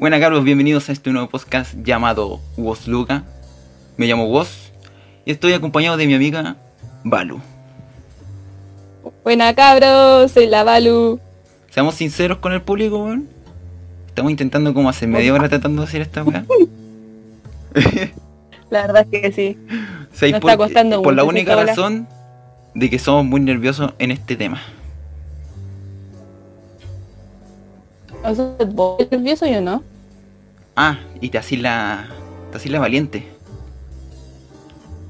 Buenas cabros, bienvenidos a este nuevo podcast llamado Woz Luca. Me llamo Woz y estoy acompañado de mi amiga Balu. Buena cabros, soy la Balu. Seamos sinceros con el público, weón. Estamos intentando como hace media hora tratando de hacer esta weá. La verdad es que sí. ¿Sabéis Nos por, está costando por la única razón de que somos muy nerviosos en este tema. ¿No sos vos nervioso yo no? Ah, y te hacís la. te hacís la valiente.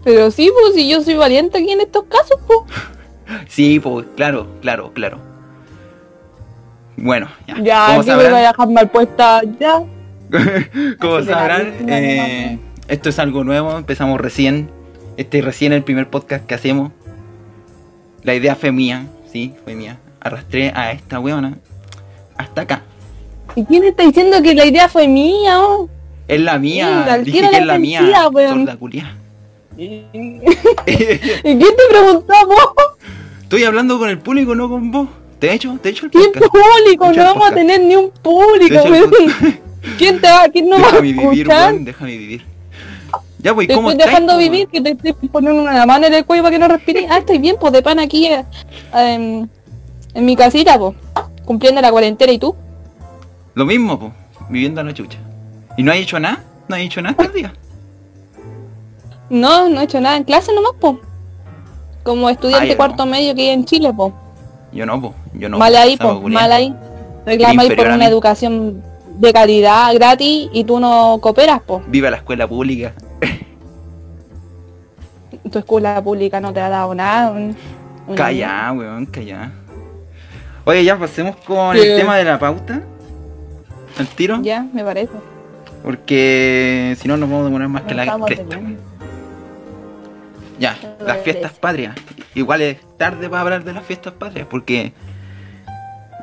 Pero sí, pues si yo soy valiente aquí en estos casos, pues. Sí, pues, claro, claro, claro. Bueno, ya. Ya, que me voy a dejar mal puesta, ya. como sabrán, eh, esto es algo nuevo, empezamos recién. Este es recién el primer podcast que hacemos. La idea fue mía, sí, fue mía. Arrastré a esta weona hasta acá. ¿Y quién está diciendo que la idea fue mía? oh? Es la mía, Venga, dije que es la mía, sorda culia. ¿Y quién te preguntó vos? Estoy hablando con el público, no con vos. ¿Te he hecho? ¿Te he hecho el ¿Quién podcast? público? Escucha No vamos a tener ni un Te público. ¿Quién te va, quién no va a Déjame vivir, escuchar? weón, déjame vivir. Ya, pues, Te ¿cómo estoy estás? dejando vivir, que te estoy poniendo una mano en el cuello para que no respires. Ah, estoy bien, pues de pan aquí eh, em, en mi casita, pues. Cumpliendo la cuarentena, ¿y tú? Lo mismo, pues, viviendo a la chucha. ¿Y no has hecho nada? ¿No has hecho nada estos días? No, no he hecho nada en clase nomás, pues. Como estudiante Ah, cuarto medio que hay en Chile, pues. Yo no, pues, yo no. mal ahí, culiao. mal ahí. Reclama ahí por una educación de calidad gratis y tú no cooperas, pues. Viva la escuela pública. Tu escuela pública no te ha dado nada. un- Calla, weón, calla. Oye, ya pasemos con ¿Qué? el tema de la pauta. Al tiro. Ya, me parece. Porque si no nos vamos a demorar más que la cresta. Ya, las fiestas parece. patrias. Igual es tarde para hablar de las fiestas patrias, porque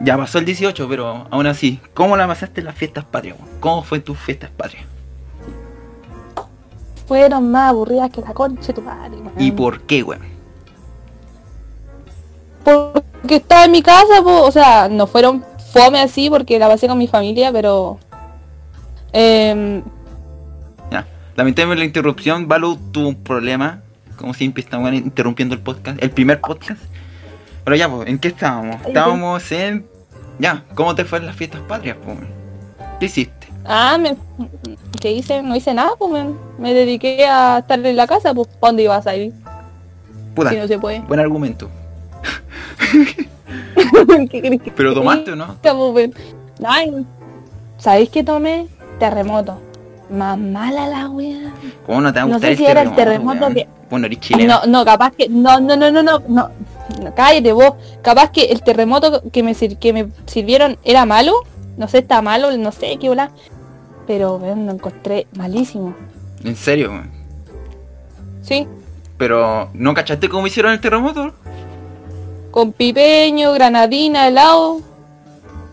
ya pasó el 18, pero aún así, ¿cómo la pasaste en las fiestas patrias? ¿Cómo fue tus fiestas patrias? Fueron más aburridas que la concha de tu madre. ¿Y por qué, weón? Porque estaba en mi casa, po, o sea, no fueron fome así porque la pasé con mi familia, pero... em, Ya, lamentablemente la interrupción, Balu tuvo un problema. Como siempre estamos interrumpiendo el podcast, el primer podcast. Pero ya, pues, ¿en qué estábamos? Estábamos en... Ya, ¿cómo te fue en las fiestas patrias, pues? ¿Qué hiciste? ah, me, ¿qué hice? No hice nada, pues me, me dediqué a estar en la casa, pues ¿pa' dónde ibas a ir? Puta, Si no se puede. buen argumento. ¿Qué crees que Pero te tomaste o no? Ay, ¿sabéis qué tomé? Terremoto. Más mala la wea. ¿Cómo no te va a No sé si era el terremoto, que- Bueno, eres chileno. No, no, capaz que. No, no, no, no, no, no. no, Cállate vos. Capaz que el terremoto que me, sir- que me sirvieron era malo. No sé, está malo, no sé qué bola. Pero weón, lo encontré malísimo. En serio, weón. Sí. Pero, ¿no cachaste cómo hicieron el terremoto? Con pipeño, granadina, helado.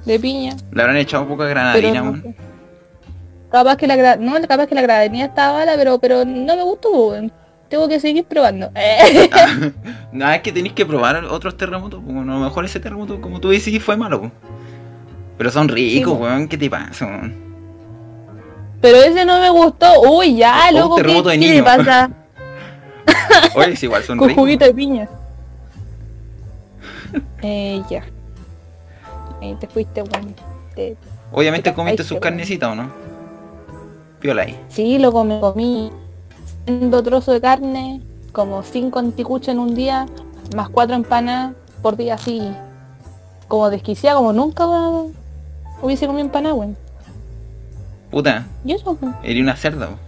De piña. Le habrán echado un poco de granadina, no sé. Capaz que la no, capaz que la granadina estaba mala, pero, pero no me gustó. Tengo que seguir probando. Nada, es que tenéis que probar otros terremotos. a lo mejor ese terremoto, como tú decís, fue malo. pues. Pero son ricos, Sí, weón. ¿Qué te pasa, pero ese no me gustó. Uy, ya, loco, ¿qué, terremoto de qué le pasa? Oye, es igual, son Con ricos. juguito de piña. eh, ya. Ahí te fuiste. Te- Obviamente comiste sus carnecitas, ¿o no? Piola ahí. Sí, loco, me comí dos trozos de carne, como cinco anticuchos en un día, más cuatro empanadas por día, así. Como desquiciada, como nunca hubiese comido empanada, weón. Puta, Y eso, eres una cerda.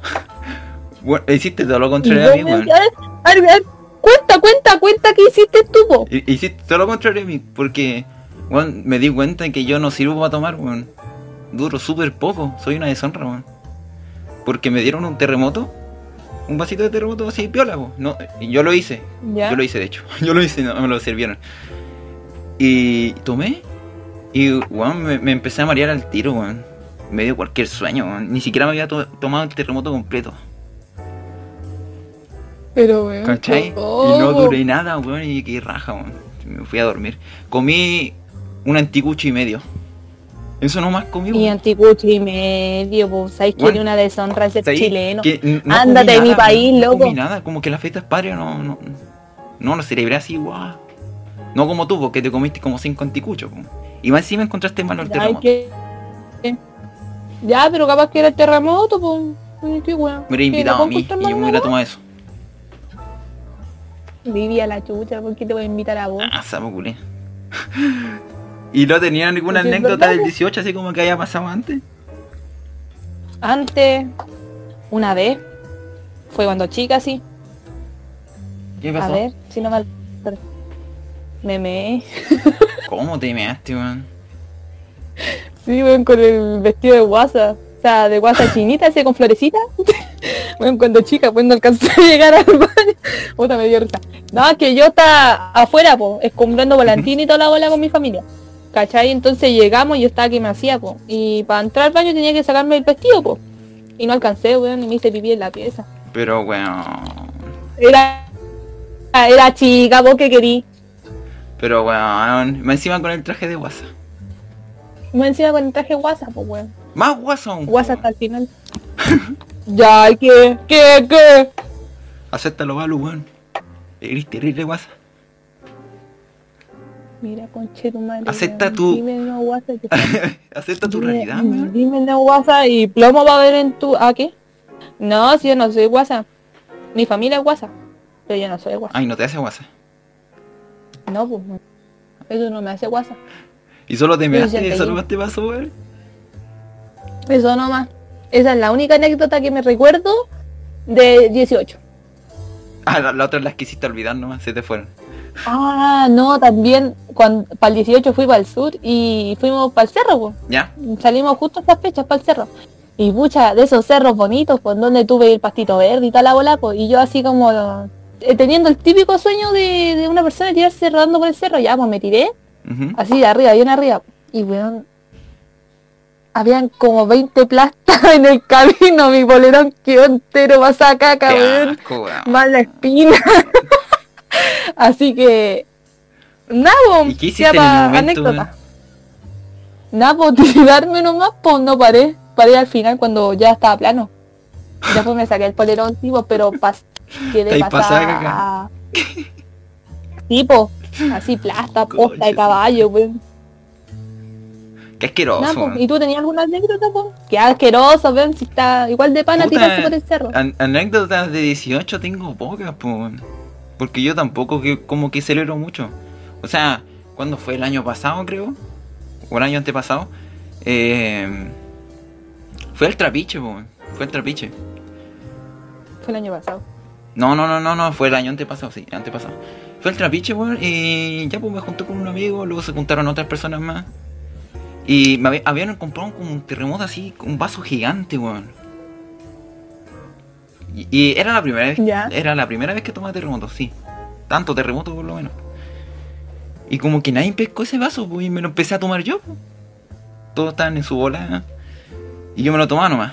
Bueno, hiciste todo lo contrario a mí, weón. Cuenta, cuenta, cuenta qué hiciste tú, po. Hiciste todo lo contrario a mí, porque, weón, me di cuenta que yo no sirvo para tomar, weón. Duro súper poco, soy una deshonra, weón. Porque me dieron un terremoto, un vasito de terremoto así, piola, weón. No, y yo lo hice, Ya. yo lo hice de hecho, yo lo hice, no me lo sirvieron. Y tomé, y, weón, me, me empecé a marear al tiro, weón. Me dio cualquier sueño, weón. Ni siquiera me había to- tomado el terremoto completo. Pero, weón. ¿Cachai? oh, Y no duré nada, weón, y qué raja, weón. Me fui a dormir. Comí un anticucho y medio. Eso nomás comí, Y weón. anticucho y medio, pues, ¿sabes que era una deshonra ser chileno? Que no Ándate de mi nada, país, weón. loco. No comí nada, como que las fiestas patrias no, no, no lo celebré así, guau. No como tú, porque te comiste como cinco anticuchos, po. Y más encima encontraste malo el terremoto. que... Ya, pero capaz que era el terremoto, pues. Qué weón. Me hubiera invitado a mí y yo me hubiera tomado eso. Vivía la chucha, ¿por qué te voy a invitar a vos? Ah, sapo culé. ¿Y no tenía ninguna Pues anécdota del po. 18 así como que haya pasado antes? Antes, una vez, fue cuando chica, sí. ¿Qué A pasó? ver, si no mal. Me meé. ¿Cómo te measte, weón? Sí, weón, con el vestido de guasa. O sea, de guasa chinita, ese con florecita. Bueno, cuando chica, pues no alcanzé a llegar al baño. Puta, me dio risa. No, es que yo estaba afuera, po, escombrando volantín y toda la bola con mi familia. ¿Cachai? Entonces llegamos y yo estaba que me hacía, po. Y para entrar al baño tenía que sacarme el vestido, po. Y no alcancé, weón, y me hice pipí en la pieza. Pero, weón. Era, era chica, vos que querí. Pero, weón. Más encima con el traje de guasa. Me encima con el traje guasa, pues, weón. Más guasa. Guasa hasta el final. ya, ¿qué? ¿Qué? ¿Qué? Acéptalo, Balu, weón. Eres terrible guasa. Mira, conche tu madre. Acepta tu- Dime no guasa. que- Acepta tu dime- realidad, weón. Dime no guasa y plomo va a haber en tu... ¿A qué? No, si yo no soy guasa. Mi familia es guasa. Pero yo no soy guasa. Ay, no te hace guasa. No, pues. no. Eso no me hace guasa. Y solo te measte, eso nomás te pasó, weón. Eso nomás. Esa es la única anécdota que me recuerdo de 18. Ah, la, la otra las quisiste olvidar nomás, se te fueron. Ah, no, también cuando para el 18 fui para el sur y fuimos para el cerro, pues. ¿Ya? Salimos justo a estas fechas para el cerro. Y mucha de esos cerros bonitos, pues donde tuve el pastito verde y tal la bola, pues, y yo así como eh, teniendo el típico sueño de, de una persona tirarse rodando por el cerro, ya pues me tiré, así de arriba, bien arriba. Y weón, habían como 20 plastas en el camino, mi bolerón quedó entero más a caca, weón más la espina. Así que. Nada, ¿Y qué pa' momento, anécdota. Nada, pues tirarme nomás, pues no paré. Paré al final cuando ya estaba plano. Después me saqué el polerón, sí, po, pero pas quedé pasada pasada. Tipo, así plasta, posta de caballo, weón. Qué asqueroso, weón. ¿Y tú tenías alguna anécdota, po? Qué asqueroso, weón, si está igual de pana Puta, tirarse por el cerro. an- anécdotas de 18 tengo pocas, po. Porque yo tampoco que como que celebro mucho. O sea, ¿cuándo fue? El año pasado, creo. O el año antepasado. Eh, fue el trapiche, po. Fue el trapiche. Fue el año pasado. No, no, no, no, no, fue el año antepasado, sí, antepasado. Fue el trapiche, weón, y ya pues me junté con un amigo, luego se juntaron otras personas más. Y me había- habían comprado como un terremoto así, un vaso gigante, weón. Y, y era la primera vez, Ya. era la primera vez que tomaba terremoto, sí. Tanto terremoto por lo menos. Y como que nadie pescó ese vaso, pues, y me lo empecé a tomar yo. pues. Todos estaban en su bola. Y yo me lo tomaba nomás.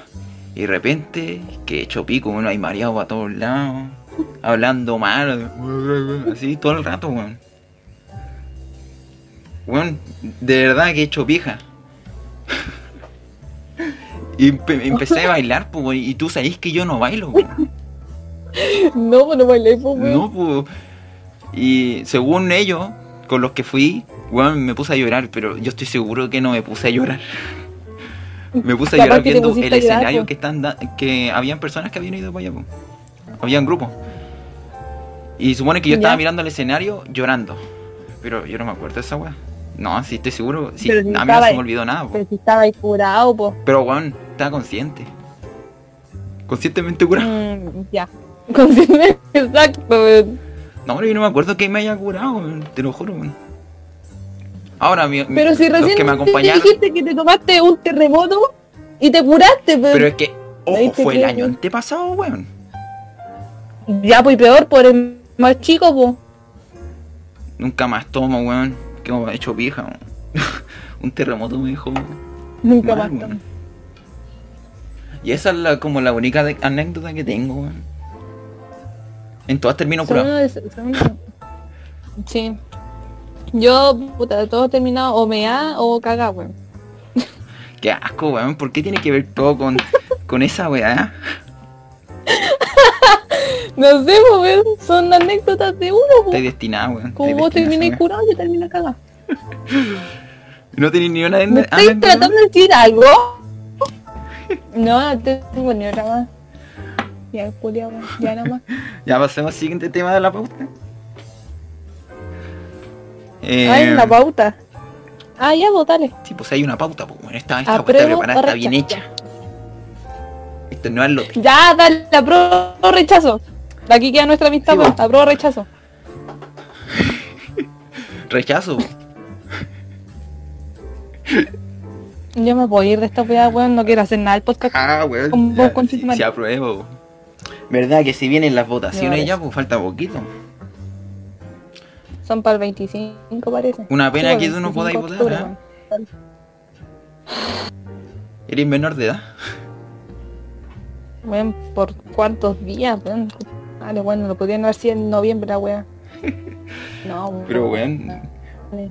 Y de repente, que hecho pico, bueno, hay mareado para todos lados. Hablando mal. Así todo el rato, weón. Weón, de verdad que he hecho pija. Y empe- empecé a bailar, pues, y tú sabés que yo no bailo, weón. No, pues no bailé, pues, weón. No, pues. Y según ellos, con los que fui, weón, me puse a llorar, pero yo estoy seguro que no me puse a llorar. Me puse a llorar viendo el llorar, escenario que están que habían personas que habían ido para allá, po. Habían grupos. Y supone que yo estaba mirando el escenario llorando. Pero yo no me acuerdo de esa weá. No, sí estoy seguro. Sí, Pero a si mí no se me olvidó nada, po. Pero si estaba ahí curado, pues. Pero weón, estaba consciente. Conscientemente curado. Mm, ya. Consciente, exacto, weón. No, pero yo no me acuerdo que me haya curado, weón, te lo juro, weón. Ahora, mi, Pero si los recién que me te acompañaron. dijiste que te tomaste un terremoto y te curaste, pero, Pero es que, ojo, fue el año antepasado, weón. ya pues peor por el más chico, pues. Nunca más tomo, weón. Que me he hecho vieja. Un terremoto me dejó. Nunca más. Y esa es la, como la única de- anécdota que tengo, weón. En todas termino curado. de Sí. Yo, puta, todo terminado o mea o caga, weón. Qué asco, weón. ¿Por qué tiene que ver todo con, con esa weá? No sé, weón. Son anécdotas de uno, po. Estás destinado, weón. Como vos destinada terminé curado, yo terminé cagado. ¿No tenés ni una ¿Me estáis anécdota? tratando de decir algo? No, no tengo ni otra más. Ya, Julia, weón. Ya nomás. Ya pasemos al siguiente tema de la pauta. Eh, Ah, en la pauta. Ah, ya, vos, dale. Sí, pues hay una pauta, pues bueno, esta, esta está preparada, está bien hecha. Esto no es lo Ya, dale, apruebo o rechazo. Aquí queda nuestra amistad, Sí, o rechazo. rechazo. Yo me puedo ir de esta weá, weón. No quiero hacer nada el podcast. Ah, weón. Con vos, con sí, apruebo. ¿Verdad que si vienen las votaciones ya, pues falta poquito? Son para el 25, parece. Una pena Sí, que el tú no 25 podáis votar, ¿eh? Eres menor de edad. Weón, ¿por cuántos días, weón? Vale, bueno, lo podrían haber sido en noviembre, la weá. No. Pero, weón, Vale.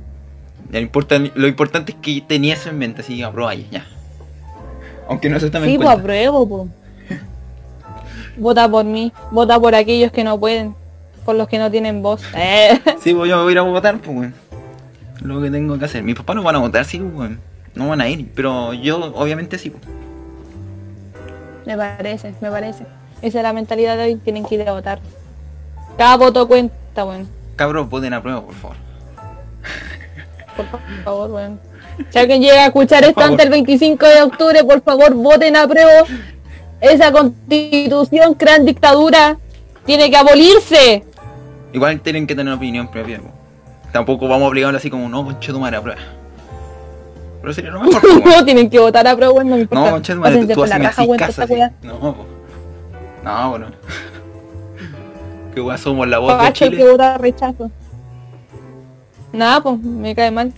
ya no importa, lo importante es que tenía eso en mente, así que aprueba ya. Aunque no se tome Sí, pues apruebo, pues. Vota por mí, vota por aquellos que no pueden, por los que no tienen voz. Eh. Sí, pues yo me voy a ir a votar, pues, weón. Lo que tengo que hacer. Mis papás no van a votar, sí, pues, weón. No van a ir, pero yo, obviamente, sí, pues. Me parece, me parece. Esa es la mentalidad de hoy, tienen que ir a votar. Cada voto cuenta, weón. Cabros, voten a prueba, por favor. Por favor, weón. Si alguien llega a escuchar esto favor. antes del 25 de octubre, por favor, voten a prueba. Esa constitución, gran dictadura, tiene que abolirse. Igual tienen que tener opinión propia, pues. Tampoco vamos a obligarlo así como, no, conche tu madre, a prueba. Pero sería lo mejor, weón. no, tienen que votar a prueba, weón, no me importa. No, conche tu madre, tú así weón, así. weá. No, pues. No, bueno. Que weón, somos la voz de Pacho, el que Chile. vota rechazo. Nada, pues, me cae mal.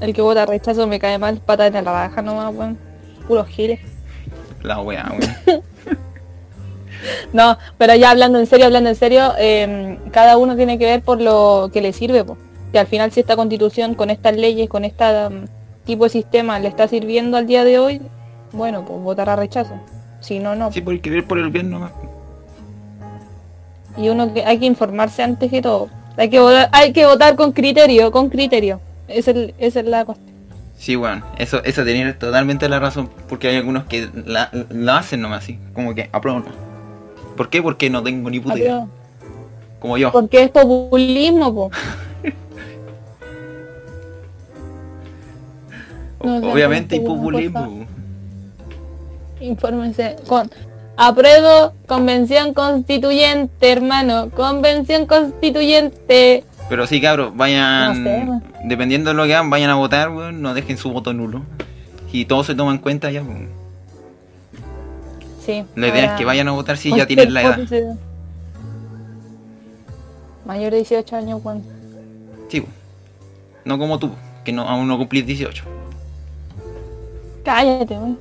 El que vota rechazo me cae mal, pata en la baja nomás, weón. Puros giles. La weá, weón. No, pero ya hablando en serio, hablando en serio, eh, cada uno tiene que ver por lo que le sirve, po. Y al final si esta constitución con estas leyes, con este tipo de sistema le está sirviendo al día de hoy, bueno, pues votará rechazo. Si no, no. Sí, por querer por el bien nomás. Y uno que hay que informarse antes que todo. Hay que votar, hay que votar con criterio, con criterio. Esa es, esa es la cuestión. Sí, weón. Eso, eso tenía totalmente la razón. Porque hay algunos que la, la hacen nomás así. Como que aprueban. ¿Por qué? Porque no tengo ni puta idea. Como yo. Porque es populismo, po. No Obviamente hay populismo. Infórmense con apruebo convención constituyente, hermano, convención constituyente. Pero sí, cabros, vayan. No sé, weón. dependiendo de lo que hagan, vayan a votar, weón. No dejen su voto nulo. Y todo se toma en cuenta ya, weón. Sí. La idea es que vayan a votar si ya tienen la edad. Mayor de 18 años, weón. Sí, weón. No como tú, que no, aún no cumplís 18. Cállate, weón.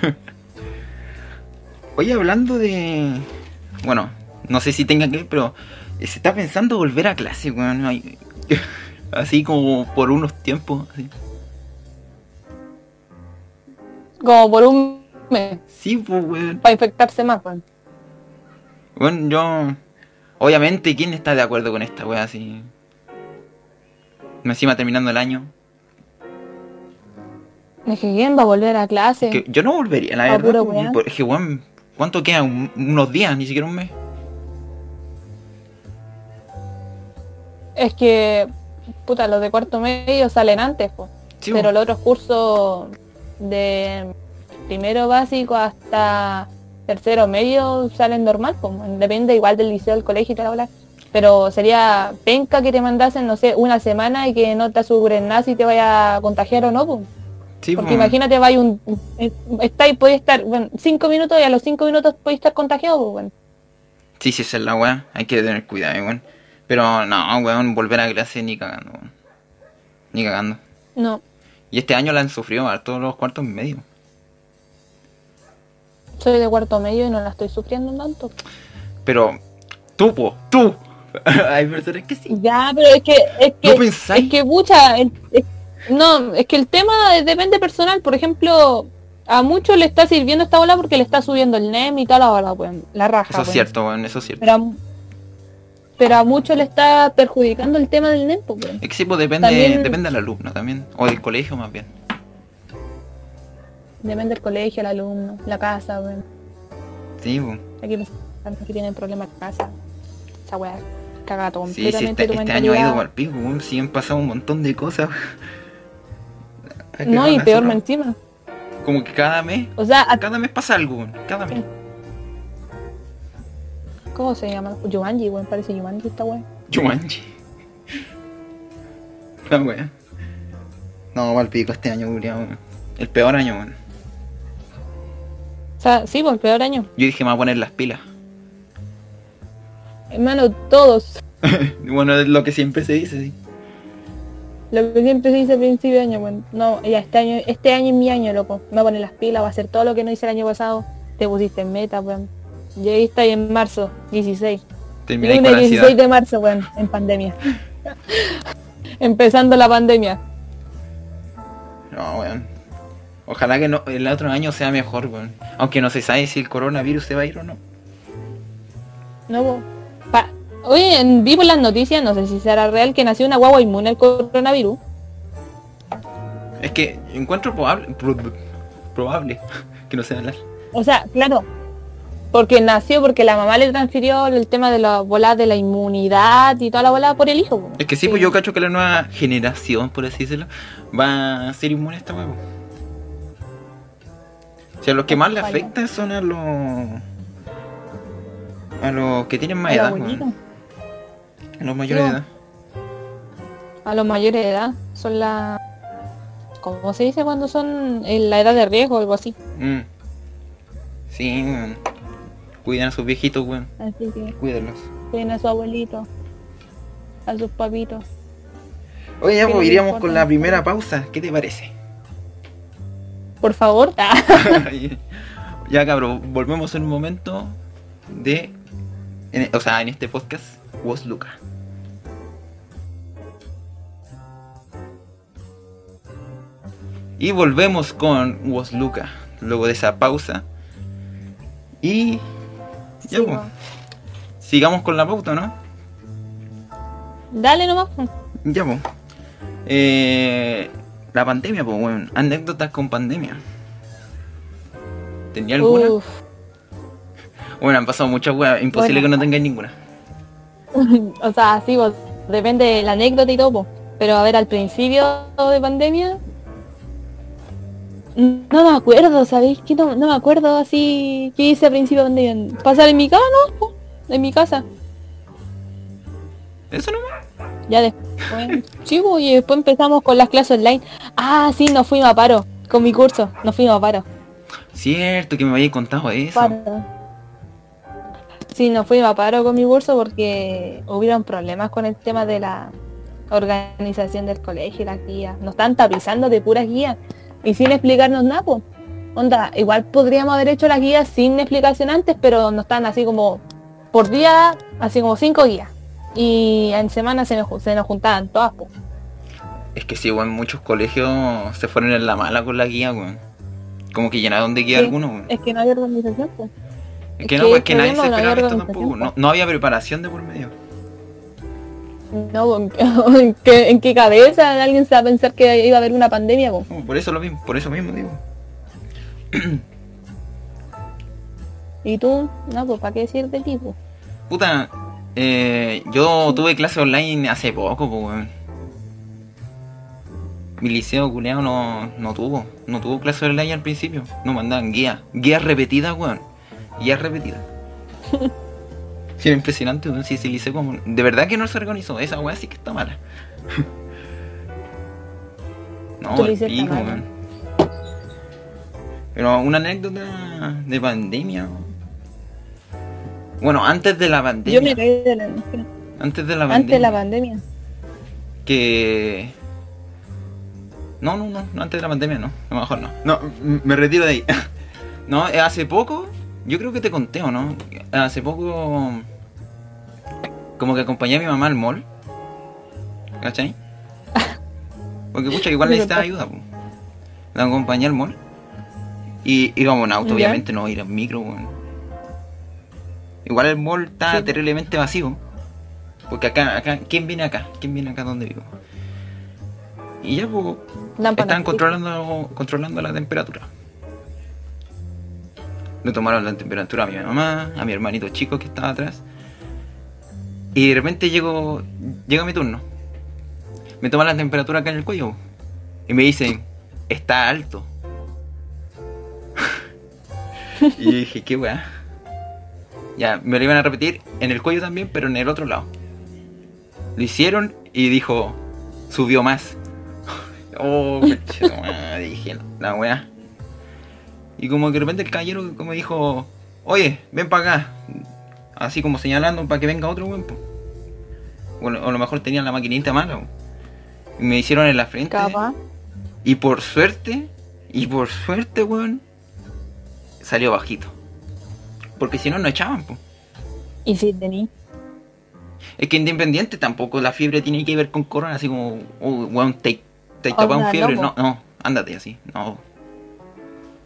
Oye, hablando de. Bueno, no sé si tenga que ver, pero se está pensando volver a clase, weón. Así como por unos tiempos. así. Como por un mes, Sí, pues, weón. para infectarse más, weón. Bueno, yo. Obviamente, ¿quién está de acuerdo con esta weá así? Encima terminando el año. Es que quién va a volver a clase. Que yo no volvería, la Ah, verdad. por- Es que, weón, ¿cuánto queda? Un- unos días, ni siquiera un mes. Es que, puta, los de cuarto medio salen antes, po. Sí, pero los otros cursos de primero básico hasta tercero medio salen normal, pues, depende igual del liceo, del colegio y tal. Pero sería penca que te mandasen, no sé, una semana y que no te aseguren nada si te vaya a contagiar o no, pues. Sí, Porque po. imagínate, vaya un, estáis, podéis estar, bueno, cinco minutos y a los cinco minutos podéis estar contagiado, pues, bueno. Sí, sí, esa es la weá. Hay que tener cuidado, weón. Pero no, weón, volver a clase ni cagando, weón. Ni cagando. No, Y este año la han sufrido a todos los cuartos medio. soy de cuarto medio y no la estoy sufriendo tanto. Pero, tú, po, tú. Hay personas que sí. Ya, pero es que, es que, ¿No pensáis? es que pucha, el- es, No, es que el tema depende personal. Por ejemplo, a muchos le está sirviendo esta ola porque le está subiendo el NEM y toda la ola, pues, la raja. Eso es pues. cierto, weón, eso es cierto. Pero a, pero a muchos le está perjudicando el tema del NEM, pues. Es que sí, pues depende, También- depende del alumno también. O del colegio más bien. Depende del colegio, el alumno, la casa, weón. Sí, pues. Aquí que tienen problemas en casa. Esa weá caga Sí, sí, completamente este, tu este año ha ido al pico. Sí, han pasado un montón de cosas. No, y peor zorra. encima. Como que cada mes, O sea, a- cada mes pasa algo, weón. Cada mes. ¿cómo se llama? Jumanji, weón, parece Jumanji esta weá. Jumanji. La wea. No, al pico este año, weón. El peor año, weón. O sea, sí, pues el peor año. Yo dije, me voy a poner las pilas. Hermano, todos. bueno, es lo que siempre se dice, sí. Lo que siempre se dice a principio de año, weón. No, ya este año, este año es mi año, loco. Me voy a poner las pilas, voy a hacer todo lo que no hice el año pasado. Te pusiste en meta, weón. Ya ahí está ahí en marzo, 16. Termináis Lunes con 16 ansiedad. de marzo, weón, en pandemia. Empezando la pandemia. No, weón. Ojalá que no, el otro año sea mejor, weón. Aunque no se sabe si el coronavirus se va a ir o no. No, po. Pa- Oye, en- vi por las noticias, no sé si será real, que nació una guagua inmune al coronavirus. Es que encuentro probable, pro- probable que no sea hablar. O sea, claro, porque nació porque la mamá le transfirió el tema de la bola de la inmunidad y toda la bola por el hijo. po. Es que sí, pues yo cacho que la nueva generación, por así decirlo, va a ser inmune a esta huevo. O sea, los que más le Ojalá. afecta son a los. a los que tienen más edad. A los mayores de edad. A los mayores de edad. Son la... ¿Cómo se dice cuando son en la edad de riesgo o algo así? Mm. Sí, weón. Cuidan a sus viejitos, weón. Así que Cuídenlos. cuiden a su abuelito, a sus papitos. Oye, ya pues, iríamos con la primera pausa. ¿Qué te parece? Por favor. Ah. ya, cabrón, volvemos en un momento de. en- o sea, en este podcast, Was Luca. Y volvemos con Was Luca, luego de esa pausa. Y. Ya, pues, sigamos con la pauta, ¿no? Dale nomás. po. Ya, pues. Eh, la pandemia, pues, bueno. Anécdotas con pandemia. ¿Tenía alguna? Uf. Bueno, han pasado muchas weas. Imposible Bueno. que no tengáis ninguna. o sea, sí, pues, depende de la anécdota y todo. po. Pero a ver, al principio de pandemia... No me acuerdo, ¿sabéis? Que no, no me acuerdo así... ¿Qué hice al principio de? Pasar en mi casa, ¿no? En mi casa. Eso nomás. Ya después... sí, y después empezamos con las clases online. Ah, sí, nos fuimos a paro. Con mi curso, nos fuimos a paro. Cierto que me habéis contado eso. Paro. Sí, nos fuimos a paro con mi curso porque hubieron problemas con el tema de la organización del colegio y las guías. Nos están tapizando de puras guías y sin explicarnos nada, pues. Onda, igual podríamos haber hecho las guías sin explicación antes, pero nos están así como por día, así como cinco guías. Y en semana se nos, ju- se nos juntaban todas, pues. Es que sí, weón, muchos colegios se fueron en la mala con la guía, weón. Como que llenaron de guía Sí, algunos, weón. Es que no había organización, pues. Es que es no, pues que nadie se no esperaba esto tampoco. No había preparación de por medio. No, ¿en qué, en qué cabeza alguien se va a pensar que iba a haber una pandemia, por eso lo mismo, por eso mismo digo. ¿Y tú? No, pues ¿para qué decir de ti? pues? Puta, eh, yo tuve clase online hace poco, pues. Mi liceo culeado no, no tuvo, no tuvo clase online al principio. No mandaban guías, guías repetidas, weón. Guías repetidas. Sí, era impresionante, weón. Sí, ese como... De verdad que no se organizó, esa weá sí que está mala. no, el pico, weón. Pero una anécdota de pandemia. Bueno, antes de la pandemia. Yo me caí de la Antes de la pandemia. antes de la pandemia. Que. No, no, no, no, antes de la pandemia no. A lo mejor no. No, me retiro de ahí. No, eh, hace poco. Yo creo que te conté, ¿o no? Hace poco. Como que acompañé a mi mamá al mall. ¿Cachai? Porque pucha, igual necesitaba ayuda, po. La acompañé al mall. Y íbamos en auto, Ya. obviamente, no ir en micro, weón. Igual el mall está Sí. terriblemente vacío. Porque acá, acá, ¿quién viene acá? ¿Quién viene acá donde vivo? Y ya, pues, estaban controlando, controlando la temperatura. Le tomaron la temperatura a mi mamá, a mi hermanito chico que estaba atrás. Y de repente llego, llega mi turno. Me toman la temperatura acá en el cuello. Y me dicen, está alto. y dije, qué weá. Ya, me lo iban a repetir en el cuello también, pero en el otro lado. Lo hicieron y dijo, subió más. oh, conchetumadre, dije, la weá. Y como que de repente el caballero como dijo, oye, ven para acá. Así como señalando para que venga otro weón. o a lo mejor tenían la maquinita mala. Y me hicieron en la frente. Y por suerte, y por suerte, weón, salió bajito. Porque si no, no echaban, po. Y si tení. Es que independiente tampoco la fiebre tiene que ver con corona, así como, oh, weón, te, te O tapado sea, fiebre. no, No, ándate así, no.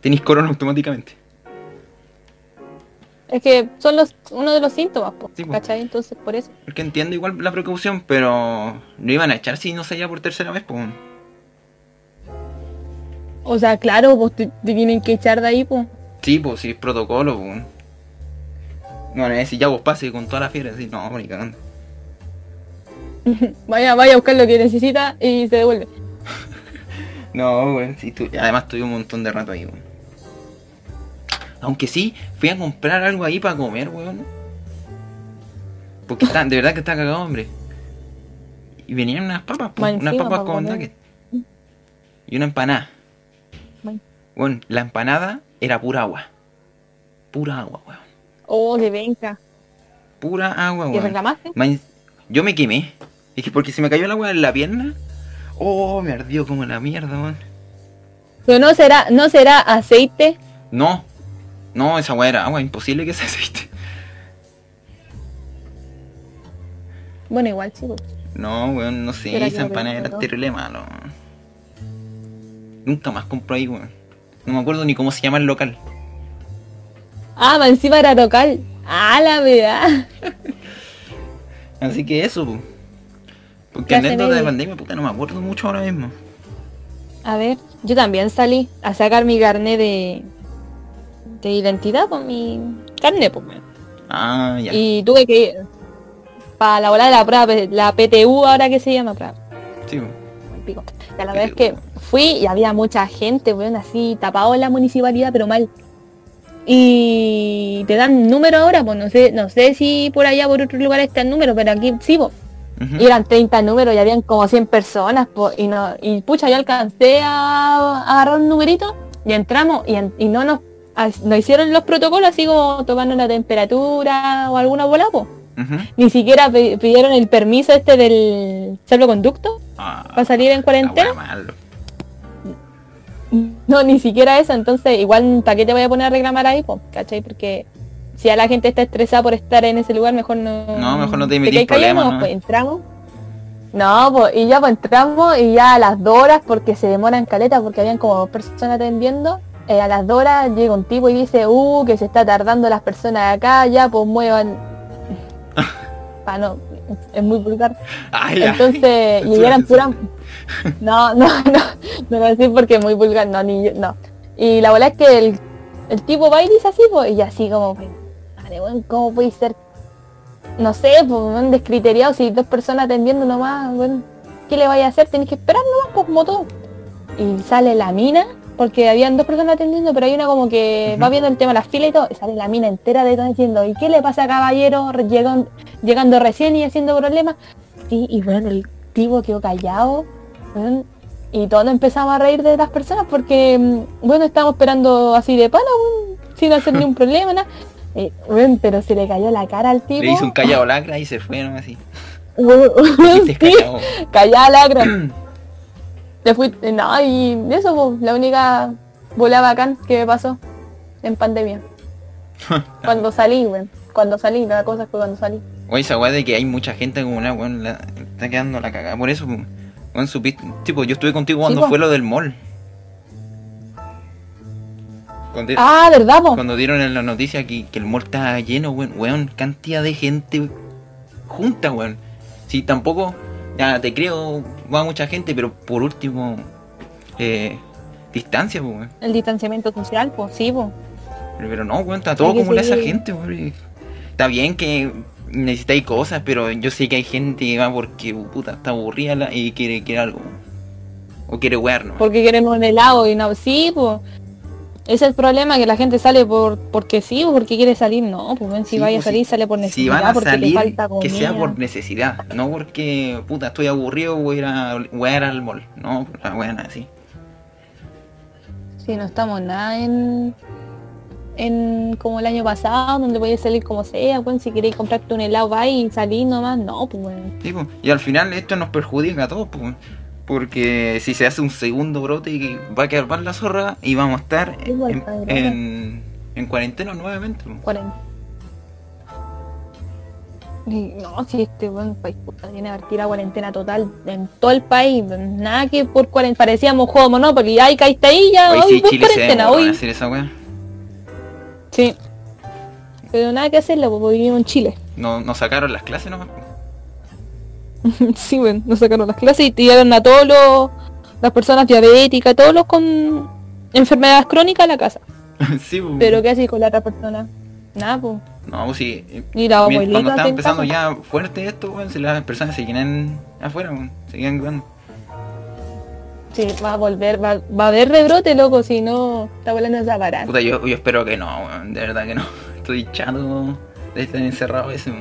Tenéis corona automáticamente. Es que son los uno de los síntomas, po, Sí. ¿cachai? Entonces, por eso. Porque entiendo igual la precaución, pero no iban a echar si no se iba por tercera vez, pues. O sea, claro, pues te, te tienen que echar de ahí, pues. Sí, pues si es protocolo, pues. No van a decir ya vos pase con toda la fiebre, así, no, ni cagando. Vaya, vaya a buscar lo que necesita y se devuelve. No, weón, sí, tu- además tuve un montón de rato ahí. Aunque sí, fui a comprar algo ahí para comer, weón. Porque está, de verdad que está cagado, hombre. Y venían unas papas, po, unas papas pa' con nuggets. Y una empanada. Más- Bueno, la empanada era pura agua. Pura agua, weón. Oh, que venga. Pura agua, ¿Que weón. reclamaste? Man, Yo me quemé. Es que porque se me cayó el agua en la pierna. Oh, me ardió como la mierda, weón. Pero no será, no será aceite. No, no, esa weá era agua, imposible que sea aceite. Bueno, igual, chicos. No, weón, no sé, esa empanada era terrible malo. Nunca más compro ahí, weón. No me acuerdo ni cómo se llama el local. Ah, más encima era local. Ah, la verdad. Así que eso, po. Porque anécdota de pandemia, puta, no me acuerdo mucho ahora mismo. A ver, yo también salí a sacar mi carnet de, de identidad con mi carnet, pues. Ah, ya. Y tuve que ir para la bola de la prueba, la PTU ahora que se llama prueba. Sí, pico. La vez que fui y había mucha gente, weón, así tapado en la municipalidad, pero mal. Y te dan número ahora, pues no sé, no sé si por allá por otro lugar está el número, pero aquí sí, pues. Y eran 30 números y habían como 100 personas, po, y no, y pucha, yo alcancé a, a agarrar un numerito y entramos y, en- y no nos, nos hicieron los protocolos así como tomando la temperatura o alguna bola, po. Ni siquiera pi- pidieron el permiso este del salvoconducto Ah, para salir en cuarentena. No, ni siquiera eso, entonces igual, ¿para qué te voy a poner a reclamar ahí, po? ¿Cachai? Porque si a la gente está estresada por estar en ese lugar, mejor no... No, mejor no te callado, problemas, no, ¿no? Pues entramos. No, pues, y ya pues entramos y ya a las dos horas, porque se demora en caleta, porque habían como dos personas atendiendo, eh, a las dos horas llega un tipo y dice, uh, que se está tardando las personas acá, ya pues muevan... ah, no, es- muy vulgar. Ay. Entonces, y Censura, eran puras... No, no, no, no lo decir porque es muy vulgar, no, ni yo, no. Y la verdad es que el, el tipo va y dice así, pues, y así como, pues, madre, weón, ¿cómo puede ser? No sé, pues, weón, descriteriado, si dos personas atendiendo nomás, weón, ¿qué le vaya a hacer? Tenés que esperar nomás, pues, como todo. Y sale la mina, porque habían dos personas atendiendo, pero hay una como que va viendo el tema de las filas y todo, y sale la mina entera de todo diciendo, ¿y qué le pasa caballero? Re- Llegando, llegando recién y haciendo problemas. Sí, y bueno, el tipo quedó callado, y todos empezamos a reír de las personas porque, mm, bueno, estábamos esperando así de pana, sin hacer ningún problema, nada. Eh, weón, pero se le cayó la cara al tipo. Le hizo un callado lacra y se fue, ¿no? Así. Sí, callado. lacra. Te fuiste, no, y eso, la única bola bacán que me pasó en pandemia. Cuando salí. Cuando salí, la cosa fue cuando salí. Oye, esa weá de que hay mucha gente como una weón, la- está quedando la cagada. Por eso. Weón, supiste. Tipo, yo estuve contigo cuando fue lo del mall. Cuando, Ah, ¿verdad, po? cuando dieron en la noticia que, que el mall estaba lleno, weón. Weón, cantidad de gente junta, weón. Sí, tampoco. Ya te creo, va mucha gente, pero por último. Eh, distancia, pues, weón. El distanciamiento social, pues sí, pues. Pero, pero no, weón, está todo como esa seguir. gente, weón. Está bien que necesitáis cosas, pero yo sé que hay gente que va porque, puta, está aburrida la- y quiere, quiere algo. O quiere wear, ¿no? Porque quieren un helado y no, sí, pues. Es el problema, que la gente sale por porque sí o porque quiere salir. No, pues ven, si Sí, vaya a pues, salir, si- sale por Si necesidad, van a porque salir, le falta comida. que sea por necesidad, no porque, puta, estoy aburrido, voy a ir a wear al mall. No, la weá así. Sí, no estamos nada en en como el año pasado, donde podías salir como sea, bueno, si queréis comprarte un helado, va y salir nomás, no, pues bueno. Sí, pues, Y al final esto nos perjudica a todos, pues. Porque si se hace un segundo brote, va a quedar mal la zorra y vamos a estar pues, en, en, en cuarentena nuevamente. pues. 40. Y no, si este buen país puta, tiene a cuarentena total en todo el país, nada que por cuarentena, parecíamos juego Monopoly, ay, caíste ahí ya, Hoy hoy sí Chile cuarentena, hoy. esa. Sí. Pero nada que hacerle, porque vivimos en Chile. No, nos sacaron las clases nomás. sí, bueno, nos sacaron las clases y tiraron a todos los las personas diabéticas, todos los con enfermedades crónicas a la casa. sí, pues. Pero ¿qué haces con la otra persona? Nada, pues. No, pues sí. Y la abuelita Cuando estaba empezando ya fuerte esto, weón, si las personas seguían afuera, weón, seguían jugando. Sí, va a volver, va, va a haber rebrote, loco, si no, está volando esa parada. Puta, yo, yo espero que no, de verdad que no. Estoy chato de estar encerrado ese.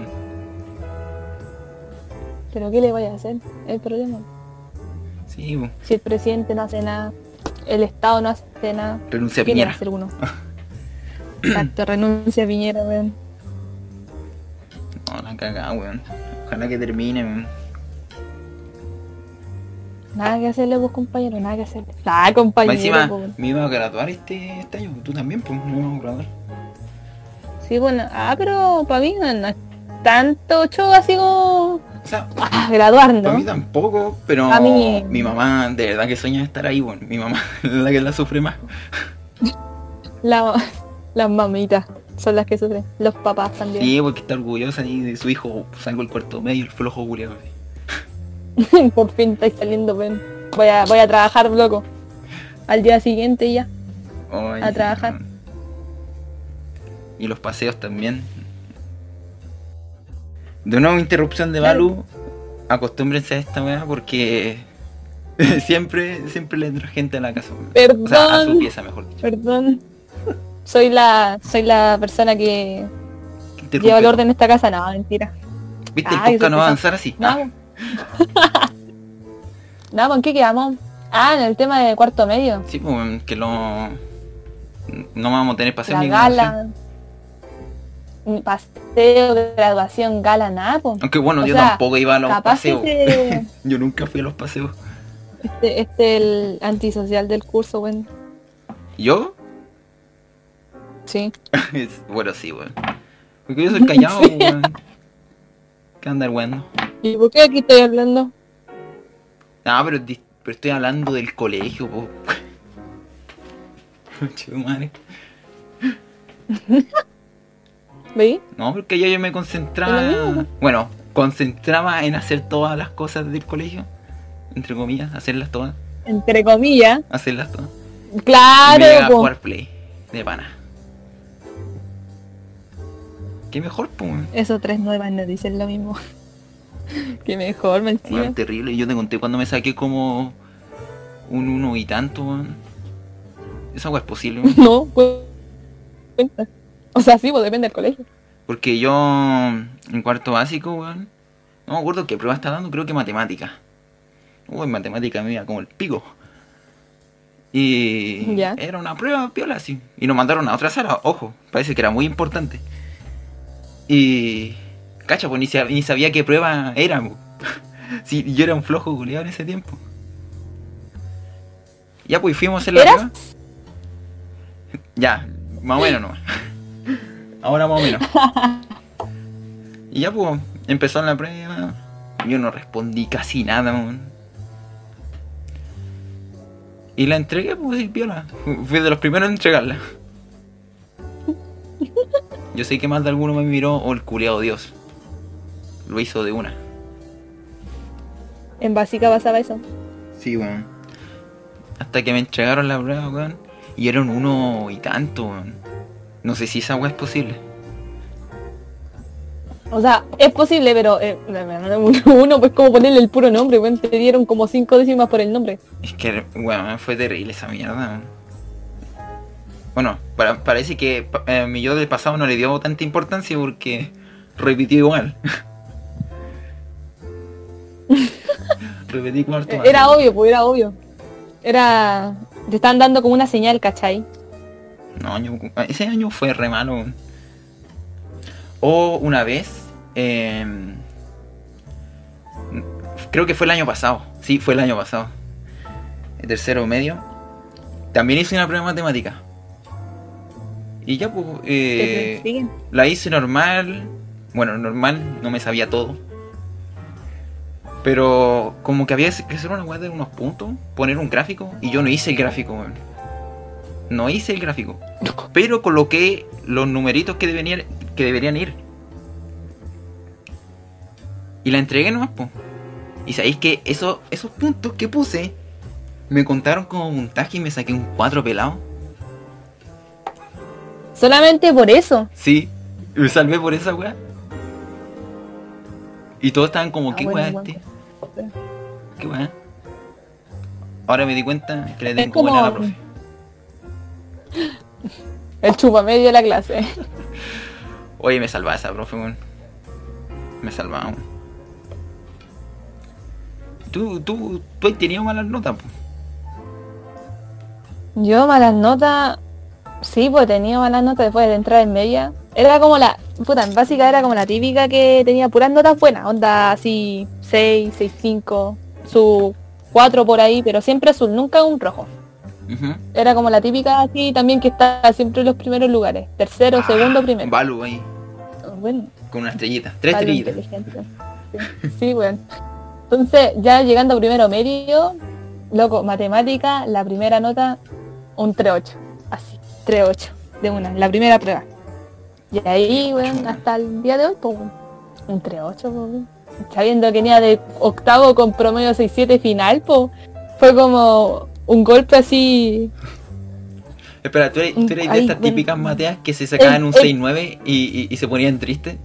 Pero ¿qué le voy a hacer? El problema. Sí, weón. Si el presidente no hace nada, el Estado no hace nada, renuncia a ¿qué le va a Piñera. hacer uno? Exacto, renuncia a Piñera, weón. No, la cagada, weón. Ojalá que termine, weón. Nada que hacerle, pues, compañero, nada que hacerle. Ah, Más compañero, encima, me iba a graduar este, este año, tú también, pues, me iba a graduar. Sí, bueno, ah, pero para mí no, no es tanto show así como O sea, ah, graduar, para mí ¿no? tampoco, pero A mí- mi mamá de verdad que sueña estar ahí, weón. Mi mamá es la que la sufre más. La, las mamitas son las que sufren, los papás también. Sí, porque está orgullosa ahí de su hijo, salgo el cuarto medio, el flojo culiado. Por fin estáis saliendo, ven. Voy a, voy a trabajar, loco. Al día siguiente ya. A trabajar. Y los paseos también. De nuevo interrupción de Balu. Acostúmbrense a esta weá porque siempre, siempre le entra gente a la casa. weón. O sea, a su Perdón, pieza mejor dicho. perdón. Soy la, soy la persona que lleva el orden en esta casa. No, mentira. ¿Viste? El Ay, podcast no va a avanzar así. No. Ah, No, ¿con qué quedamos? Ah, en el tema de cuarto medio. sí, pues que lo... No vamos a tener paseo La graduación. Ni Paseo, graduación, gala, nada, po. Aunque bueno, O yo sea, tampoco iba a los paseos. Yo nunca fui a los paseos. este, este el antisocial del curso, bueno. ¿Yo? Sí. Bueno, sí, weón. Porque yo soy callado, weón. ¿Qué andar weón? ¿Y por qué aquí estoy hablando? No, pero, pero estoy hablando del colegio, po. Madre. No, porque yo, yo me concentraba. mismo, Bueno, concentraba en hacer todas las cosas del colegio. Entre comillas, hacerlas todas. Entre comillas. Hacerlas todas. Claro, me iba a po. jugar play. De pana. Qué mejor, weón. Esos tres nuevas no dicen lo mismo. Qué mejor, me encima. Weón, terrible. Yo te conté cuando me saqué como un uno y tanto, weón. Esa weá es posible. No, cu- cuenta. O sea, sí, pues depende del colegio. Porque yo en cuarto básico, weón. No me acuerdo qué prueba está dando, creo que matemática. Uy, en matemática iba como el pico. Y Ya. era una prueba piola así. Y nos mandaron a otra sala, ojo, parece que era muy importante. Y. Cacha, pues ni, sab- ni sabía qué prueba era. po. Sí, yo era un flojo culiado en ese tiempo. Ya, pues fuimos hacer la ¿Eras? prueba. Ya, más o menos nomás. Ahora más o menos. Y ya, pues, empezó la prueba. Yo no respondí casi nada, weón. Y la entregué, pues sí, piola. Fui de los primeros en entregarla. Yo sé que más de alguno me miró o el culiado Dios. Lo hizo de una. En básica pasaba eso. Sí, weón. Hasta que me entregaron la prueba, weón. Y eran uno y tanto, weón. No sé si esa weá es posible. O sea, es posible, pero eh, uno pues como ponerle el puro nombre, weón. Te dieron como cinco décimas por el nombre. Es que, weón, fue terrible esa mierda. weón. Bueno, para- parece que eh, mi yo del pasado no le dio tanta importancia porque repitió igual. Repetí cuarto. Eh, Era obvio, pues era obvio. Era... Te estaban dando como una señal, ¿cachai? No, año- ese año fue re malo. O una vez, eh, creo que fue el año pasado. Sí, fue el año pasado. El tercero medio. También hice una prueba de matemática. Y ya, pues, ¿Te eh, la hice normal. Bueno, normal, no me sabía todo. Pero como que había que hacer una weá de unos puntos, poner un gráfico, y yo no hice el gráfico, weón. No hice el gráfico. Pero coloqué los numeritos que deberían, que deberían ir. Y la entregué nomás, po. Y sabéis que eso, esos puntos que puse me contaron como puntaje y me saqué un 4 pelado. Solamente por eso. Sí, me salvé por esa weá. Y todos estaban como, Ah, ¿qué bueno, weá bueno. este? ¿Qué weá? Ahora me di cuenta que le tengo buena a la profe. El chupa medio de la clase. Oye, me salvaba esa profe. Me salvaba. Tú, tú, tú has tenido malas notas, po. Yo malas notas, sí, pues tenía malas notas después de entrar en media. Era como la, puta, en básica era como la típica que tenía puras notas buenas, onda así 6, 6, 5, su 4 por ahí, pero siempre azul, nunca un rojo. Ujú. Era como la típica así también que está siempre en los primeros lugares, tercero, segundo, Ah, primero. Balu ahí, Bueno, con una estrellita. Tres estrellitas. Sí, sí, bueno. Entonces, ya llegando a primero medio, loco, matemática, la primera nota, un 3-8. Así, 3-8 de una, la primera prueba. Y ahí, weón, hasta el día de hoy, pues, un 3-8, pues. Sabiendo que venía de octavo con promedio 6-7 final, pues, fue como un golpe así. Espera, ¿tú eres, tú eres de Ay, estas bueno. típicas mateas que se sacaban un el- 6-9 y, y, y se ponían tristes?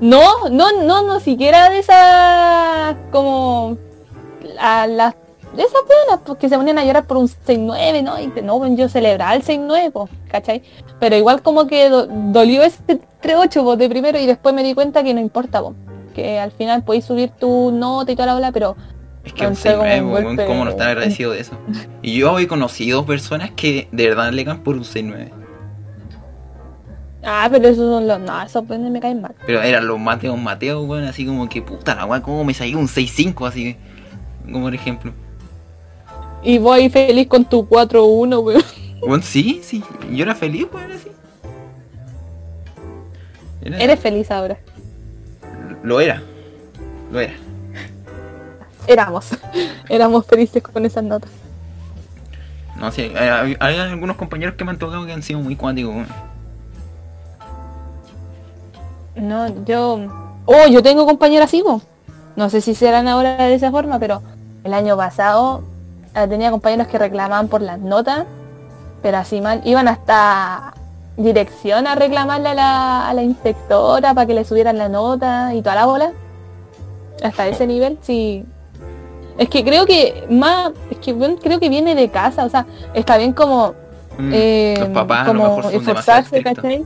No, no, no, no, siquiera de esas como a las de esas buenas pues, que se ponían a llorar por un 6-9, ¿no? Y no, pues, yo celebraba el 6-9, pues, ¿cachai? Pero igual como que do- dolió ese 3-8 pues, de primero y después me di cuenta que no importa, pues, que al final podéis subir tu nota y toda la bola, pero Es que 6-9, un weón, ¿cómo no estar agradecido de eso? Y yo he conocido personas que de verdad le ganan por un 6-9. ah, pero esos son los, no, esos pues me caen mal. Pero eran los Mateos Mateos, weón, así como que puta la weón, ¿cómo me salió un 6-5 así? Como por ejemplo. Y voy feliz con tu 4-1, weón. Weón, sí, sí, yo era feliz, weón, así. Era- Eres feliz ahora. Lo era, lo era. Éramos, éramos felices con esas notas. No sé, hay, hay- algunos compañeros que me han tocado que han sido muy cuánticos. No, yo. Oh, yo tengo compañeras así. No sé si serán ahora de esa forma, pero el año pasado eh, tenía compañeros que reclamaban por las notas, pero así mal. Iban hasta dirección a reclamarle a la, a la inspectora para que le subieran la nota y toda la bola. Hasta ese nivel, sí. Es que creo que más, es que bueno, creo que viene de casa, o sea, está bien como Mm, eh, los papás a lo como mejor esforzarse. ¿cachai?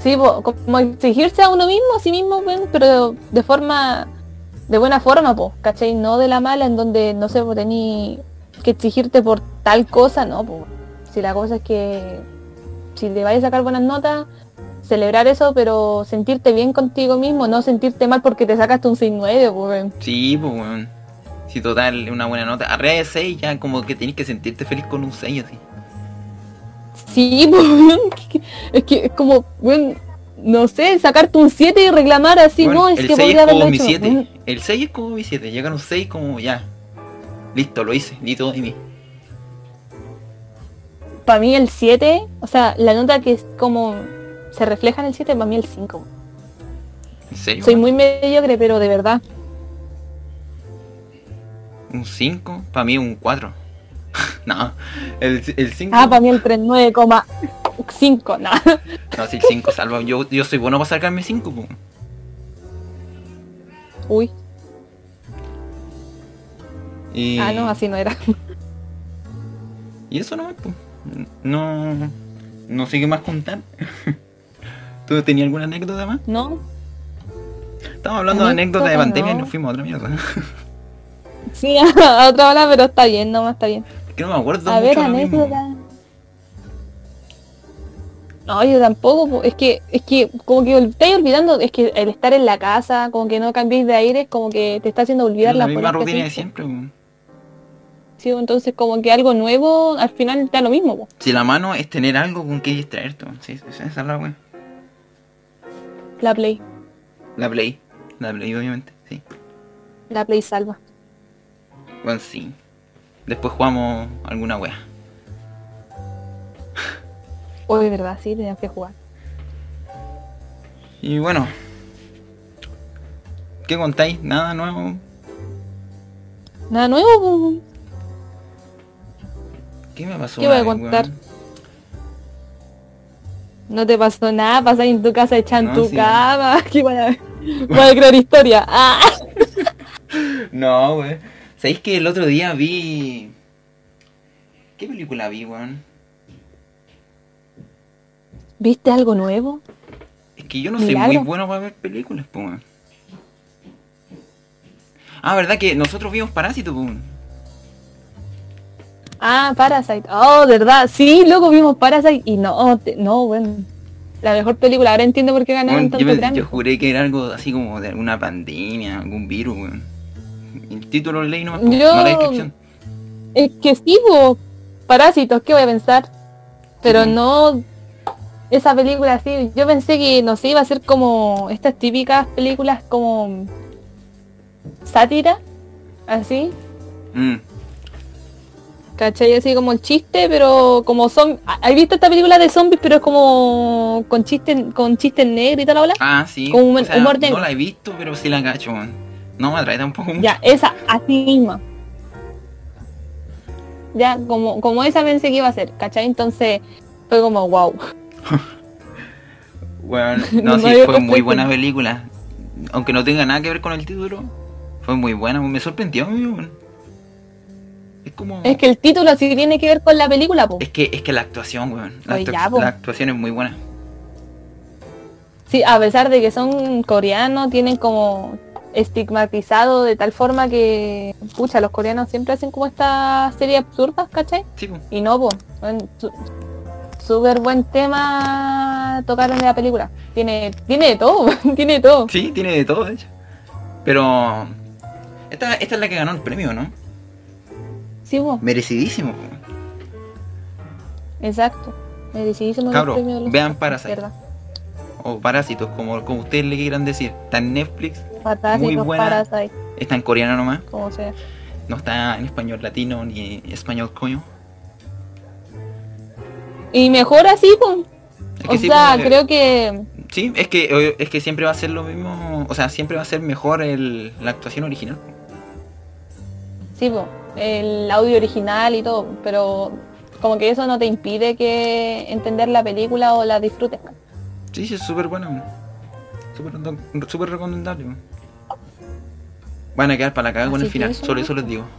Sí, po, como exigirse a uno mismo, a sí mismo, pero de forma, de buena forma, po, ¿cachai? No de la mala, en donde, no sé, pues tení que exigirte por tal cosa, no, pues. Si la cosa es que, si te vayas a sacar buenas notas, celebrar eso, pero sentirte bien contigo mismo, no sentirte mal porque te sacaste un 6-9, pues, weón. Sí, pues. Si total, una buena nota. Arriba de 6 ya como que tenés que sentirte feliz con un 6 así. Sí, pues, es que es como, weón, no sé, sacarte un 7 y reclamar así, Bueno, no, es el que 6 podría es como mi hecho. 7. weón. El 6 es como mi 7. Llegan un 6 como ya. Listo, lo hice, di todo de mí. Para mí el 7, o sea, la nota que es como se refleja en el 7, para mí el 5. ¿En serio? Soy muy mediocre, pero de verdad. ¿Un 5? Para mí un 4. no, el 5... Ah, para mí el 3, 9,5, nada. No, si el 5 salva. Yo, yo soy bueno para sacarme 5, pues. Uy, Y... ah, no, así no era. Y eso nomás, pues. No... No sé qué más contar. ¿Tú tenías alguna anécdota más? ¿No? Estamos hablando de anécdotas de pandemia y no. nos fuimos a otra mierda. Sí, a otra hora, pero está bien, no, está bien. Es que no me acuerdo A mucho ver, anécdota. No, yo tampoco, po. es que, es que como que estáis olvidando, es que el estar en la casa, como que no cambiéis de aire, como que te está haciendo olvidar la las misma rutina de siempre. pues. Sí, entonces como que algo nuevo al final da lo mismo, po. Si la mano es tener algo con que distraerte. pues. Sí, esa es la wea. La Play, La Play. La Play, obviamente. Sí. la Play salva. Bueno, sí. Después jugamos alguna wea. Hoy, verdad, sí, tenías que jugar. Y bueno. ¿Qué contáis? ¿Nada nuevo? Nada nuevo. ¿Qué me pasó? ¿Qué voy a contar? weón? No te pasó nada, pasás en tu casa No, tu sí. cama. ¿Qué voy a voy a crear historia? Ah. No, wey. ¿Sabéis que el otro día vi. ¿Qué película vi, weón? ¿Viste algo nuevo? Es que yo no soy muy bueno para ver películas, po, weón. Ah, ¿verdad que nosotros vimos Parásito, po? Ah, Parasite. Oh, de verdad. Sí, luego vimos Parasite y no, te- no, bueno. La mejor película. Ahora entiendo por qué ganaron yo, tanto premio. yo juré que era algo así como de alguna pandemia, algún virus, weón. El título lo leí nomás, Yo- no la descripción. Es que sí, po, Parásitos, ¿qué voy a pensar? Pero Sí, no esa película así. Yo pensé que, no sé, iba a ser como estas típicas películas como sátira, así. Mm. ¿Cachai? Así como el chiste, pero como son... ¿Has visto esta película de zombies, pero es como con chistes con chistes negros y tal, la bola? Ah, sí. Con humor- o sea, humor no negro. la he visto, pero sí la cacho. No me atrae tampoco mucho. Ya, esa, así misma. Ya, como, como esa pensé que iba a ser, ¿cachai? Entonces fue como, wow. Weón, No no, sí, fue muy buena película. Aunque no tenga nada que ver con el título, fue muy buena, me sorprendió, weón. Es como... Es que el título sí tiene que ver con la película, po. Es que, es que la actuación, weón. La, Oye, actu- ya, po. la actuación es muy buena. Sí, a pesar de que son coreanos, tienen como estigmatizado de tal forma que, pucha, los coreanos siempre hacen como estas series absurdas, ¿cachai? Sí. Y no, pues, súper buen tema tocaron en la película. Tiene, tiene de todo, tiene de todo. Sí, tiene de todo, de hecho. Pero... Esta, esta es la que ganó el premio, ¿no? Sí, po, Merecidísimo. exacto. Merecidísimo el Cabro, premio de los vean Parasite. O Parásitos, como, como ustedes le quieran decir. Está en Netflix, Parásitos, buena. Parasite, está en coreano nomás. como sea. No está en español latino ni español coño. Y mejor así, pues. Es O sí, sea, pues, creo que Sí, es que, eh, es que siempre va a ser lo mismo, o sea, siempre va a ser mejor el, la actuación original. sí, po, el audio original y todo, pero como que eso no te impide que entender la película o la disfrutes. Sí, sí, es súper bueno. Súper súper recomendable. Van a quedar para la cagada con el que final, eso, solo ¿no? eso les digo.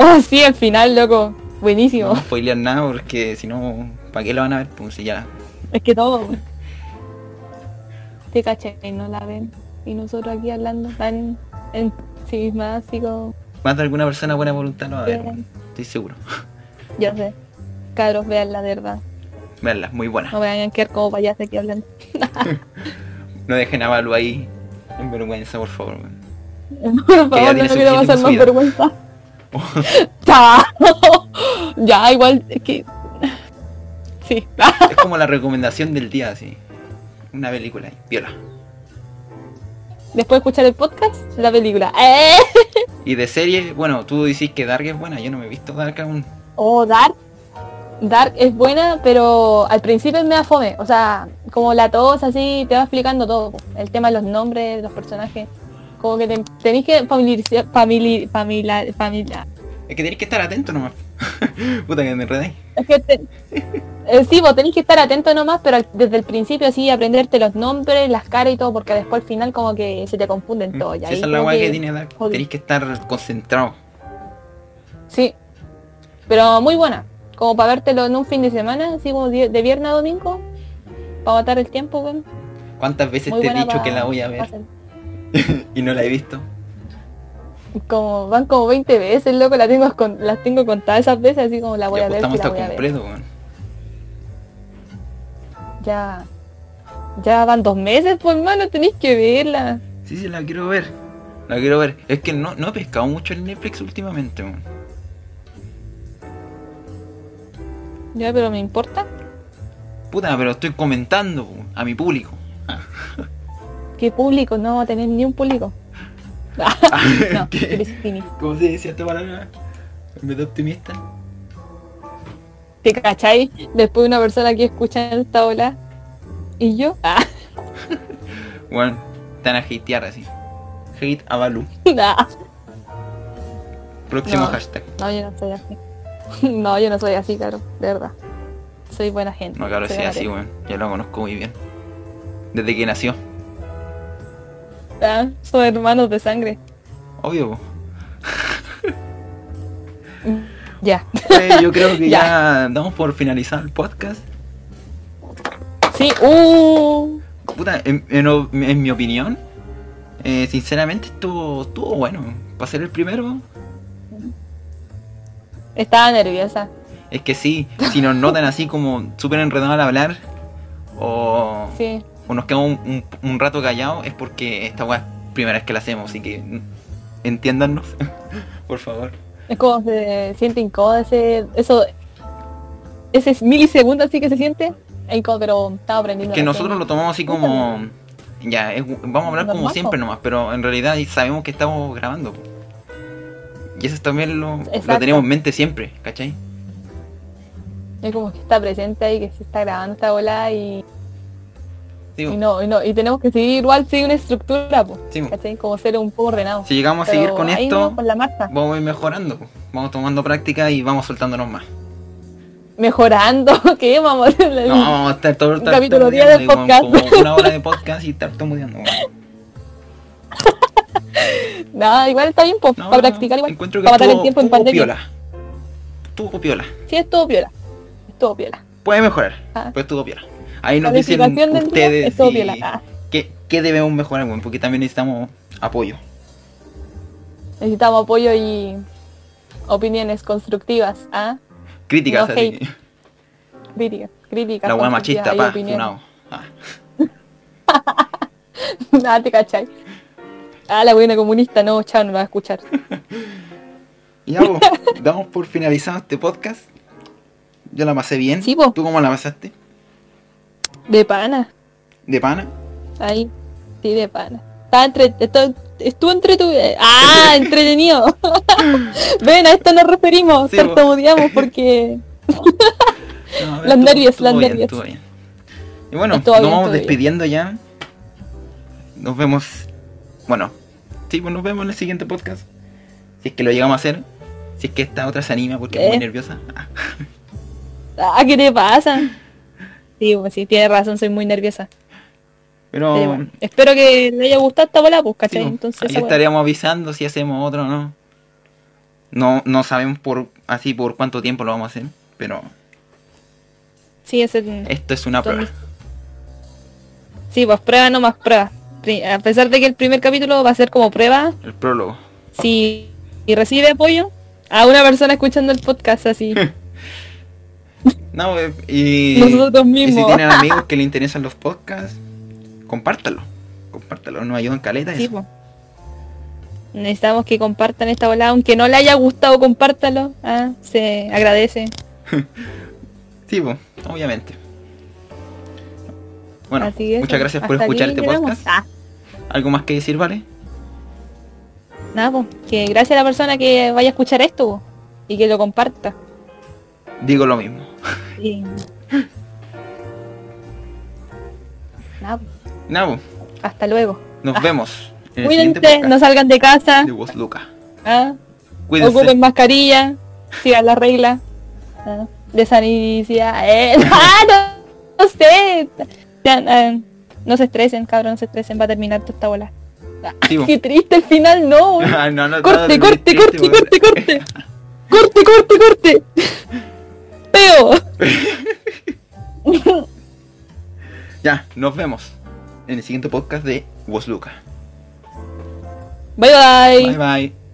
Oh, sí, al final, loco. Buenísimo. No spoilear nada porque si no, ¿para qué lo van a ver? Pues si ya. Es que todo. Te caché y no la ven. Y nosotros aquí hablando tan en sí misma, así como. Más de alguna persona buena voluntad lo va a ver, estoy seguro. Yo sé. Cabros, vean la verdad. Verla, muy buena. No vayan a quedar como payasos aquí hablando. No dejen a Balu ahí en vergüenza, por favor. weón. Por favor, no quiero suficiente pasar más vergüenza. Chao. ya, igual es que. Sí. Es como la recomendación del día, así. Una película viola. después de escuchar el podcast, la película. ¡Eh! Y de serie, bueno, tú dices que Dark es buena, yo no me he visto Dark aún. Oh, Dark. Dark es buena, pero al principio me da fome. O sea, como la tos así, te va explicando todo. El tema de los nombres, de los personajes. Como que te, tenéis que familiarizar, famili- familiar, familiar. Es que tenés que estar atento nomás. Puta que me enredé. Es que te, eh, sí, vos tenés que estar atento nomás, pero desde el principio así aprenderte los nombres, las caras y todo, porque después al final como que se te confunden todo. y Si esa es la weá que... que- tiene Dark. Tenés que estar concentrado. Sí, pero muy buena. Como para vértelo en un fin de semana, así como de, viernes a domingo, para matar el tiempo, weón. ¿Cuántas veces Muy te he dicho que la voy a ver. y no la he visto? Como van como 20 veces, loco, la tengo con, las tengo contadas esas veces, así como la voy ya a ver, la voy a completo, weón. Ya, ya van dos meses, pues hermano, tenéis que verla. Sí, sí, la quiero ver. La quiero ver. Es que no, no he pescado mucho en Netflix últimamente, weón. Ya, pero me importa. Puta, pero estoy comentando a mi público. ¿Qué público? No va a tener ni un público. no. ¿Cómo se decía esta palabra? ¿En vez de optimista? ¿Te cachai? Después de una persona que escucha esta ola. ¿Y yo? Ah, Bueno, te van a hatear así. Hate a Balu. nah. Próximo No. hashtag. No, yo no soy así. No, yo no soy así, claro, de verdad. Soy buena gente. No, claro, soy así, weón. Ya lo conozco muy bien. Desde que nació. Ah, son hermanos de sangre. Obvio. Ya. Eh, yo creo que Ya. ya damos por finalizar el podcast. Sí, uh. Puta, en, en o- en mi opinión, eh, sinceramente estuvo, estuvo bueno. Para ser el primero, Estaba nerviosa. es que sí, si nos notan así como súper enredados al hablar, o, Sí. O nos quedamos un, un- un rato callados, es porque esta weá es primera vez que la hacemos, así que entiéndanos, por favor. Es como se siente incómodo ese. Eso. Ese milisegundo así que se siente. Es incómodo, pero estaba aprendiendo. Que la nosotros lo tomamos así como... Ya, es- vamos a hablar como siempre nomás, pero en realidad sabemos que estamos grabando. Y eso también lo, lo tenemos en mente siempre, ¿cachai? Es como que está presente ahí, que se está grabando esta bola y, Sí, y no, y no, y tenemos que seguir igual, seguir una estructura, pues. Como ser un poco ordenado. Si llegamos a seguir con esto, vamos con la marcha. vamos a ir mejorando. po. Vamos tomando práctica y vamos soltándonos más. Mejorando, ¿qué? Vamos a No, vamos a estar todo el capítulo día del podcast. Como una hora de podcast y estar tomudeando. Nada, igual está bien, No, para practicar igual. Encuentro que para matar el estuvo- tiempo en estuvo pandemia. piola. Estuvo piola. Sí, es todo piola. Es todo piola. Puede mejorar, Ah. pero estuvo piola. Ahí nos dicen ustedes qué, qué debemos mejorar, bueno, porque también necesitamos apoyo. necesitamos apoyo y opiniones constructivas. ¿ah? Críticas, No así. Críticas. Críticas. La constructivas machista, pa, funado. Ah. Nada, te cachai. Ah, la buena comunista, no, chao, no me va a escuchar. Y ya, po, damos por finalizado este podcast. Yo la pasé bien. Sí. ¿Tú cómo la pasaste? De pana. ¿De pana? Ahí. Sí, de pana. Estaba entre... esto- Estuvo entretenido. Ah, entretenido. Ven, a esto nos referimos. Sí, tartamudeamos porque... No, a ver, Las nervios, las nervios. bien. Y bueno, nos bien, vamos bien. despidiendo ya. Nos vemos. Bueno, sí, pues nos vemos en el siguiente podcast. Si es que lo llegamos a hacer. Si es que esta otra se anima porque es muy ¿Qué? nerviosa. Ah, ¿qué te pasa? Sí, pues sí, tienes razón, soy muy nerviosa. Pero bueno, espero que le haya gustado esta bola, pues, ¿cachai? pues, Entonces, ahí estaríamos avisando si hacemos otro o no. No, no sabemos por así por cuánto tiempo lo vamos a hacer. Pero Sí, ese... esto es una prueba. Sí, pues prueba no más prueba. A pesar de que el primer capítulo va a ser como prueba, El prólogo. si y recibe apoyo a una persona escuchando el podcast así, No, eh, y, nosotros y si mismos. tienen amigos que les interesan los podcasts, compártalo. Compártalo, nos ayudan caleta Sí, eso. po. Necesitamos que compartan esta bola, aunque no le haya gustado, compártalo. Ah, se agradece. Sí, pues, obviamente. Bueno, es. muchas gracias por escuchar este podcast. Ah, ¿Algo más que decir, vale? Nada, pues, que gracias a la persona que vaya a escuchar esto po, y que lo comparta. Digo lo mismo. Y... Nada, pues, hasta luego. nos vemos el siguiente Cuídense, no salgan de casa. de Voz Luca. ¿ah? Cuídense. Ocupen mascarilla, sigan las reglas ¿ah? de sanidad. Eh, ¡ah, no, no sé. Ah, no se estresen, cabrón, no se estresen, va a terminar toda esta bola. Ah, Sí. Qué triste el final, no. Ah, no, no, corte, corte, corte, corte, corte. Corte, corte, corte. Peo. Ya, nos vemos en el siguiente podcast de Voz Luca. Bye bye. Bye bye.